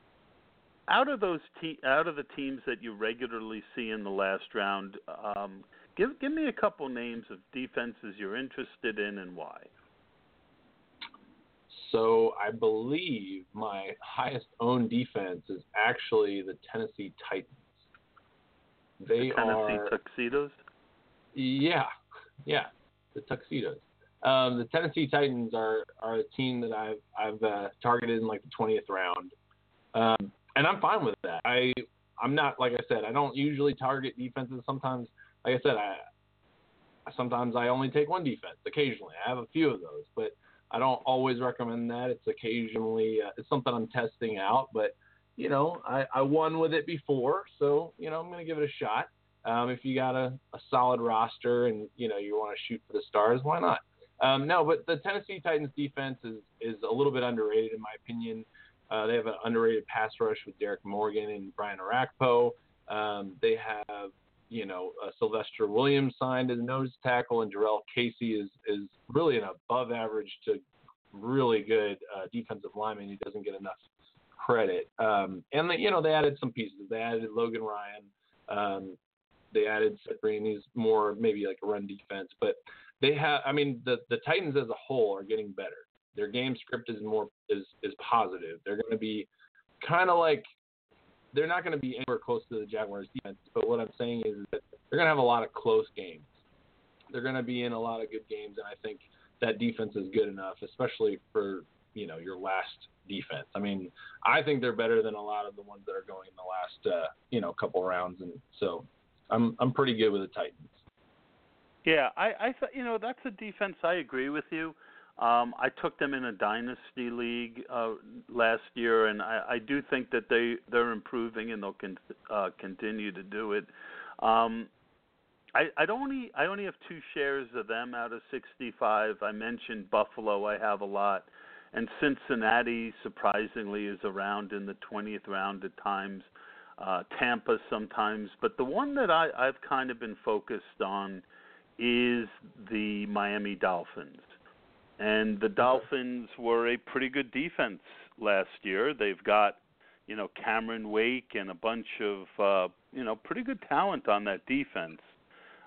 out of those te- out of the teams that you regularly see in the last round, um, give give me a couple names of defenses you're interested in and why. So I believe my highest owned defense is actually the Tennessee Titans. They the Tennessee are tuxedos. Yeah, yeah, the tuxedos. Um, the Tennessee Titans are are a team that I've I've uh, targeted in like the twentieth round, um, and I'm fine with that. I I'm not like I said I don't usually target defenses. Sometimes, like I said, I sometimes I only take one defense. Occasionally, I have a few of those, but I don't always recommend that. It's occasionally uh, it's something I'm testing out, but you know I I won with it before, so you know I'm gonna give it a shot. Um, if you got a, a solid roster and you know you want to shoot for the stars, why not? Um, no, but the Tennessee Titans defense is is a little bit underrated in my opinion. Uh, they have an underrated pass rush with Derrick Morgan and Brian Orakpo. Um, they have you know uh, Sylvester Williams signed as a nose tackle, and Jurrell Casey is is really an above average to really good uh, defensive lineman. He doesn't get enough credit. Um, and they, you know they added some pieces. They added Logan Ryan. Um, they added Seth He's more maybe like a run defense, but they have. I mean, the the Titans as a whole are getting better. Their game script is more is is positive. They're going to be kind of like they're not going to be anywhere close to the Jaguars defense. But what I'm saying is that they're going to have a lot of close games. They're going to be in a lot of good games, and I think that defense is good enough, especially for you know your last defense. I mean, I think they're better than a lot of the ones that are going in the last uh, you know couple rounds, and so I'm I'm pretty good with the Titans. Yeah, I I thought you know that's a defense. I agree with you. Um, I took them in a dynasty league uh, last year, and I, I do think that they they're improving and they'll con- uh, continue to do it. Um, I I only I only have two shares of them out of 65. I mentioned Buffalo. I have a lot, and Cincinnati surprisingly is around in the 20th round at times. Tampa sometimes, but the one that I, I've kind of been focused on is the Miami Dolphins. And the Dolphins were a pretty good defense last year. They've got, you know, Cameron Wake and a bunch of, uh, you know, pretty good talent on that defense.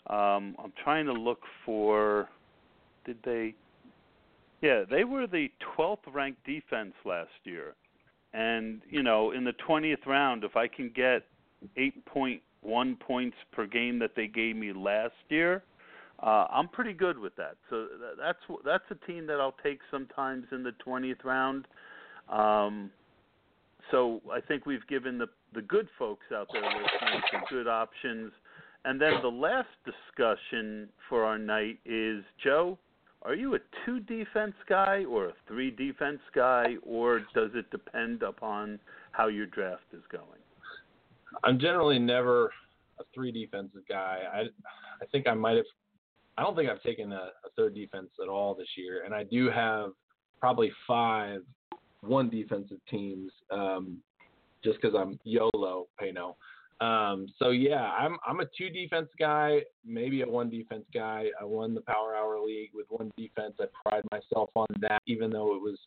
Um, I'm trying to look for, did they? Yeah, they were the 12th ranked defense last year. And, you know, in the 20th round, if I can get 8.1 points per game that they gave me last year, uh, I'm pretty good with that. So that's that's a team that I'll take sometimes in the 20th round. Um, so I think we've given the the good folks out there listening some good options. And then the last discussion for our night is Joe. Are you a two defense guy or a three defense guy, or does it depend upon how your draft is going? I'm generally never a three defensive guy. I I think I might have. I don't think I've taken a, a third defense at all this year, and I do have probably five one defensive teams. Um, just because I'm YOLO, you know. Um, so yeah, I'm I'm a two defense guy, maybe a one defense guy. I won the Power Hour League with one defense. I pride myself on that, even though it was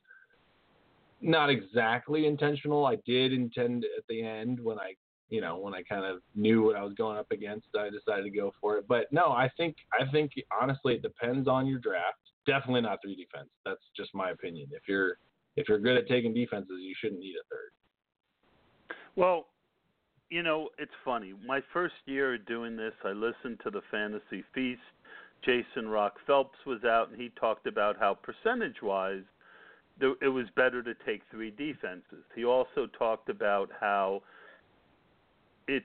not exactly intentional. I did intend at the end when I you know when I kind of knew what I was going up against, I decided to go for it. But no, I think I think honestly it depends on your draft. Definitely not three defense. That's just my opinion. If you're if you're good at taking defenses, you shouldn't need a third. Well, you know, it's funny. My first year doing this, I listened to the Fantasy Feast. Jason Rock Phelps was out, and he talked about how percentage wise, it was better to take three defenses. He also talked about how it's,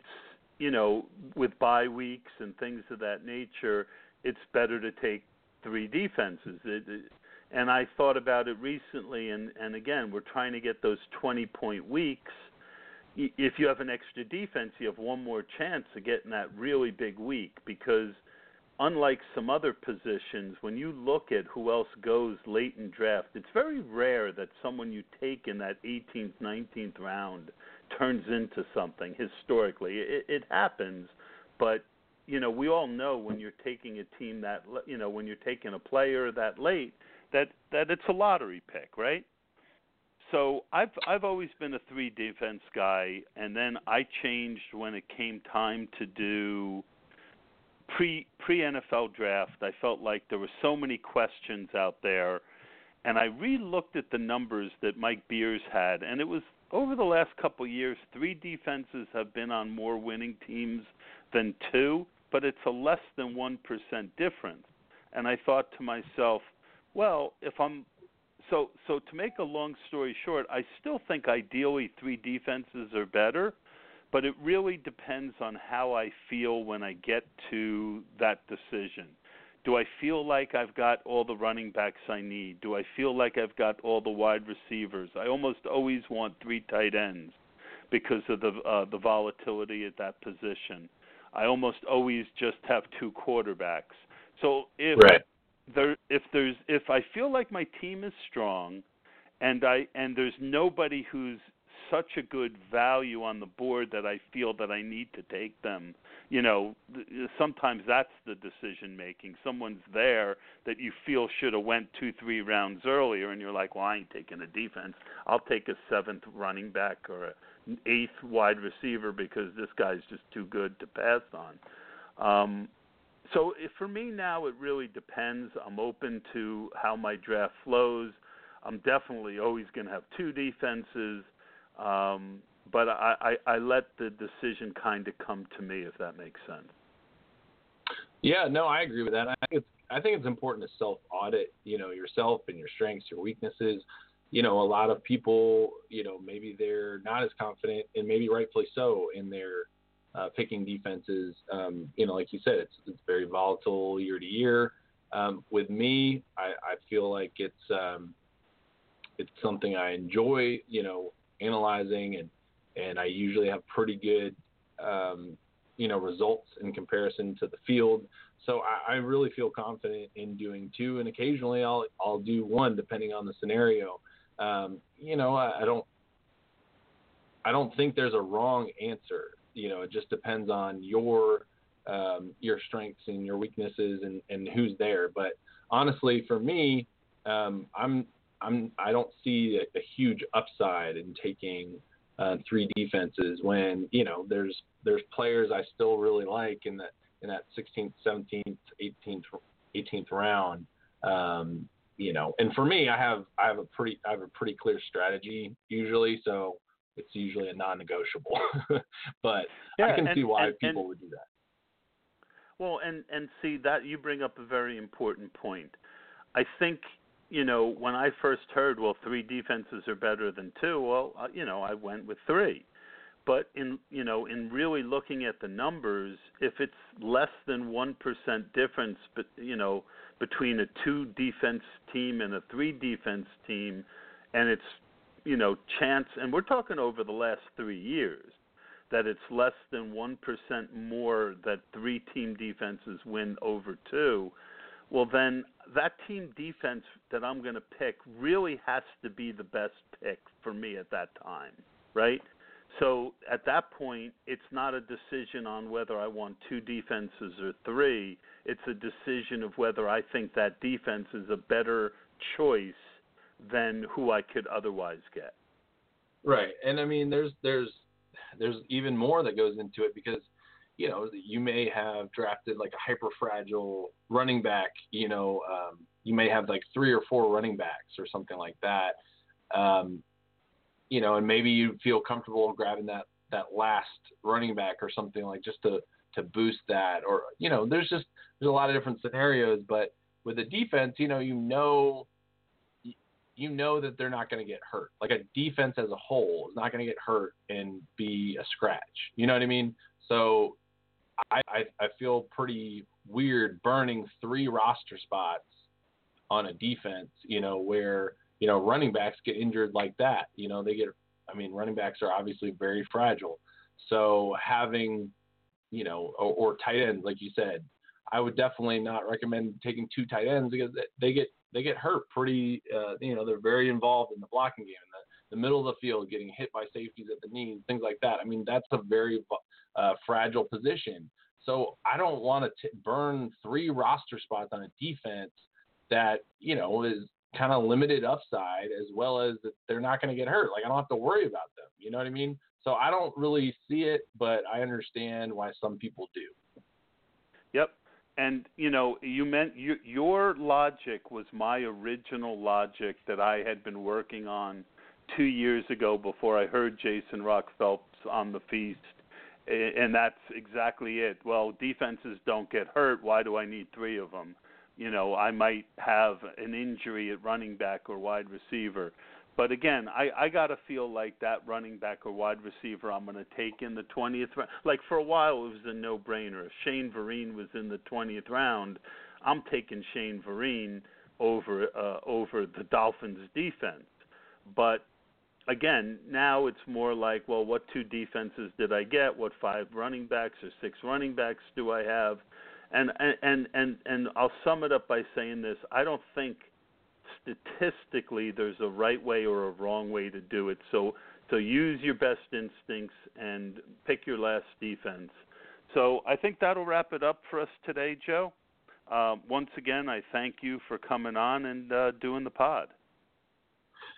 you know, with bye weeks and things of that nature, it's better to take three defenses. It, it, and I thought about it recently, and, and again, we're trying to get those 20 point weeks if you have an extra defense, you have one more chance of getting that really big week because unlike some other positions, when you look at who else goes late in draft, it's very rare that someone you take in that 18th, 19th round turns into something historically. It, it happens, but you know, we all know when you're taking a team that you know, when you're taking a player that late, that that it's a lottery pick, right? So I've I've always been a three defense guy, and then I changed when it came time to do pre pre NFL draft. I felt like there were so many questions out there, and I re-looked at the numbers that Mike Beers had, and it was over the last couple of years, three defenses have been on more winning teams than two, but it's a less than one percent difference. And I thought to myself, well, if I'm so so to make a long story short, I still think ideally three defenses are better, but it really depends on how I feel when I get to that decision. Do I feel like I've got all the running backs I need? Do I feel like I've got all the wide receivers? I almost always want three tight ends because of the uh, the volatility at that position. I almost always just have two quarterbacks. So if right there if there's if I feel like my team is strong and I and there's nobody who's such a good value on the board that I feel that I need to take them. You know, sometimes that's the decision making. Someone's there that you feel should have went two, three rounds earlier, and you're like, "Well, I ain't taking a defense. I'll take a seventh running back or an eighth wide receiver because this guy's just too good to pass on." Um, so for me now, it really depends. I'm open to how my draft flows. I'm definitely always going to have two defenses, um, but I, I, I let the decision kind of come to me, if that makes sense. Yeah, no, I agree with that. I think it's, I think it's important to self audit, you know, yourself and your strengths, your weaknesses. You know, a lot of people, you know, maybe they're not as confident, and maybe rightfully so, in their uh, picking defenses. Um, you know, like you said, it's it's very volatile year to year. Um, with me, I, I feel like it's um, it's something I enjoy. You know, analyzing and and I usually have pretty good um, you know results in comparison to the field. So I, I really feel confident in doing two, and occasionally I'll I'll do one depending on the scenario. Um, you know, I, I don't I don't think there's a wrong answer you know, it just depends on your um, your strengths and your weaknesses and, and who's there. But honestly, for me, um, I'm I'm I don't see a, a huge upside in taking uh, three defenses when you know there's there's players I still really like in that in that 16th, 17th, 18th, 18th round. Um, you know, and for me, I have I have a pretty I have a pretty clear strategy usually, so it's usually a non-negotiable. but Yeah, I can and- see why and- people and- would do that. Well, and and see that you bring up a very important point. I think you know when I first heard, well, three defenses are better than two. Well, you know, I went with three. But in you know in really looking at the numbers, if it's less than one percent difference, but you know between a two defense team and a three defense team, and it's you know chance, and we're talking over the last three years that it's less than 1% more that three team defenses win over two, well, then that team defense that I'm going to pick really has to be the best pick for me at that time, right? So at that point, it's not a decision on whether I want two defenses or three. It's a decision of whether I think that defense is a better choice than who I could otherwise get. Right, and I mean, there's there's there's even more that goes into it because you know you may have drafted like a hyper fragile running back. You know, um, you may have like three or four running backs or something like that. Um, you know, and maybe you feel comfortable grabbing that that last running back or something like just to to boost that or you know there's just there's a lot of different scenarios but with a defense you know you know you know that they're not going to get hurt. Like a defense as a whole is not going to get hurt and be a scratch. You know what I mean? So I, I, I feel pretty weird burning three roster spots on a defense, you know, where, you know, running backs get injured like that. You know, they get, I mean, running backs are obviously very fragile. So having, you know, or, or tight ends, like you said, I would definitely not recommend taking two tight ends because they get they get hurt pretty. Uh, you know, they're very involved in the blocking game, the, the middle of the field, getting hit by safeties at the knees, things like that. I mean, that's a very uh, fragile position. So I don't want to burn three roster spots on a defense that you know is kind of limited upside as well as that they're not going to get hurt. Like I don't have to worry about them. You know what I mean? So I don't really see it, but I understand why some people do. And you know, you meant you, your logic was my original logic that I had been working on two years ago before I heard Jason Rock Phelps on the feast, and that's exactly it. Well, defenses don't get hurt. Why do I need three of them? You know, I might have an injury at running back or wide receiver. But again, I I got to feel like that running back or wide receiver I'm going to take in the 20th round. Like for a while, it was a no-brainer. If Shane Vereen was in the 20th round, I'm taking Shane Vereen over uh, over the Dolphins defense. But again, now it's more like, well, what two defenses did I get? What five running backs or six running backs do I have? And and and and I'll sum it up by saying this: I don't think statistically there's a right way or a wrong way to do it. So so use your best instincts and pick your last defense. So I think that'll wrap it up for us today, Joe. Uh, once again, I thank you for coming on and uh, doing the pod.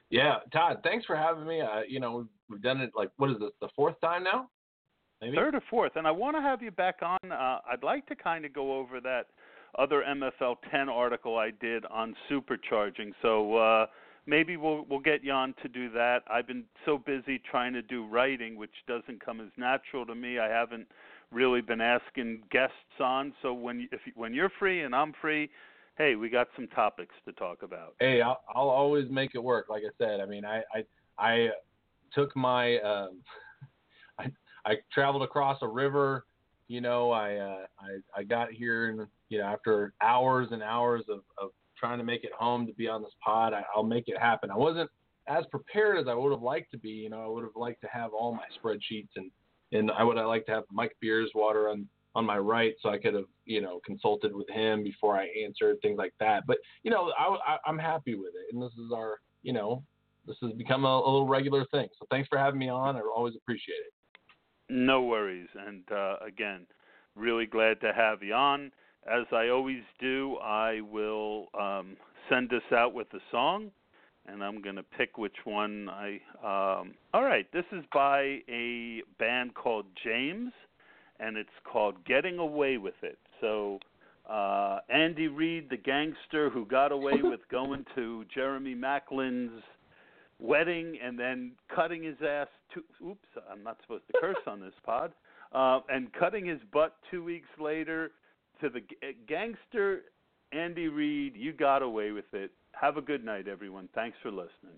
Yeah, Todd, thanks for having me. Uh, you know, we've done it like what is this, the fourth time now? Maybe? Third or fourth, and I want to have you back on. Uh, I'd like to kind of go over that other MFL 10 article I did on supercharging. So uh, maybe we'll we'll get on to do that. I've been so busy trying to do writing, which doesn't come as natural to me. I haven't really been asking guests on. So when if when you're free and I'm free, hey, we got some topics to talk about. Hey, I'll, I'll always make it work. Like I said, I mean, I I, I took my I I traveled across a river. You know, I uh, I I got here and you know after hours and hours of of trying to make it home to be on this pod, I, I'll make it happen. I wasn't as prepared as I would have liked to be. You know, I would have liked to have all my spreadsheets and and I would have liked to have Mike Beers water on on my right so I could have you know consulted with him before I answered things like that. But you know, I, I I'm happy with it, and this is our you know this has become a, a little regular thing. So thanks for having me on. I always appreciate it. No worries. And uh, again, Really glad to have you on. As I always do, I will um, send us out with a song, and I'm going to pick which one I. Um, all right, this is by a band called James, and it's called Getting Away with It. So, uh, Andy Reid, the gangster who got away with going to Jeremy Maclin's wedding and then cutting his ass. To, oops, I'm not supposed to curse on this pod. Uh, and cutting his butt two weeks later to the g- gangster Andy Reid. You got away with it. Have a good night, everyone. Thanks for listening.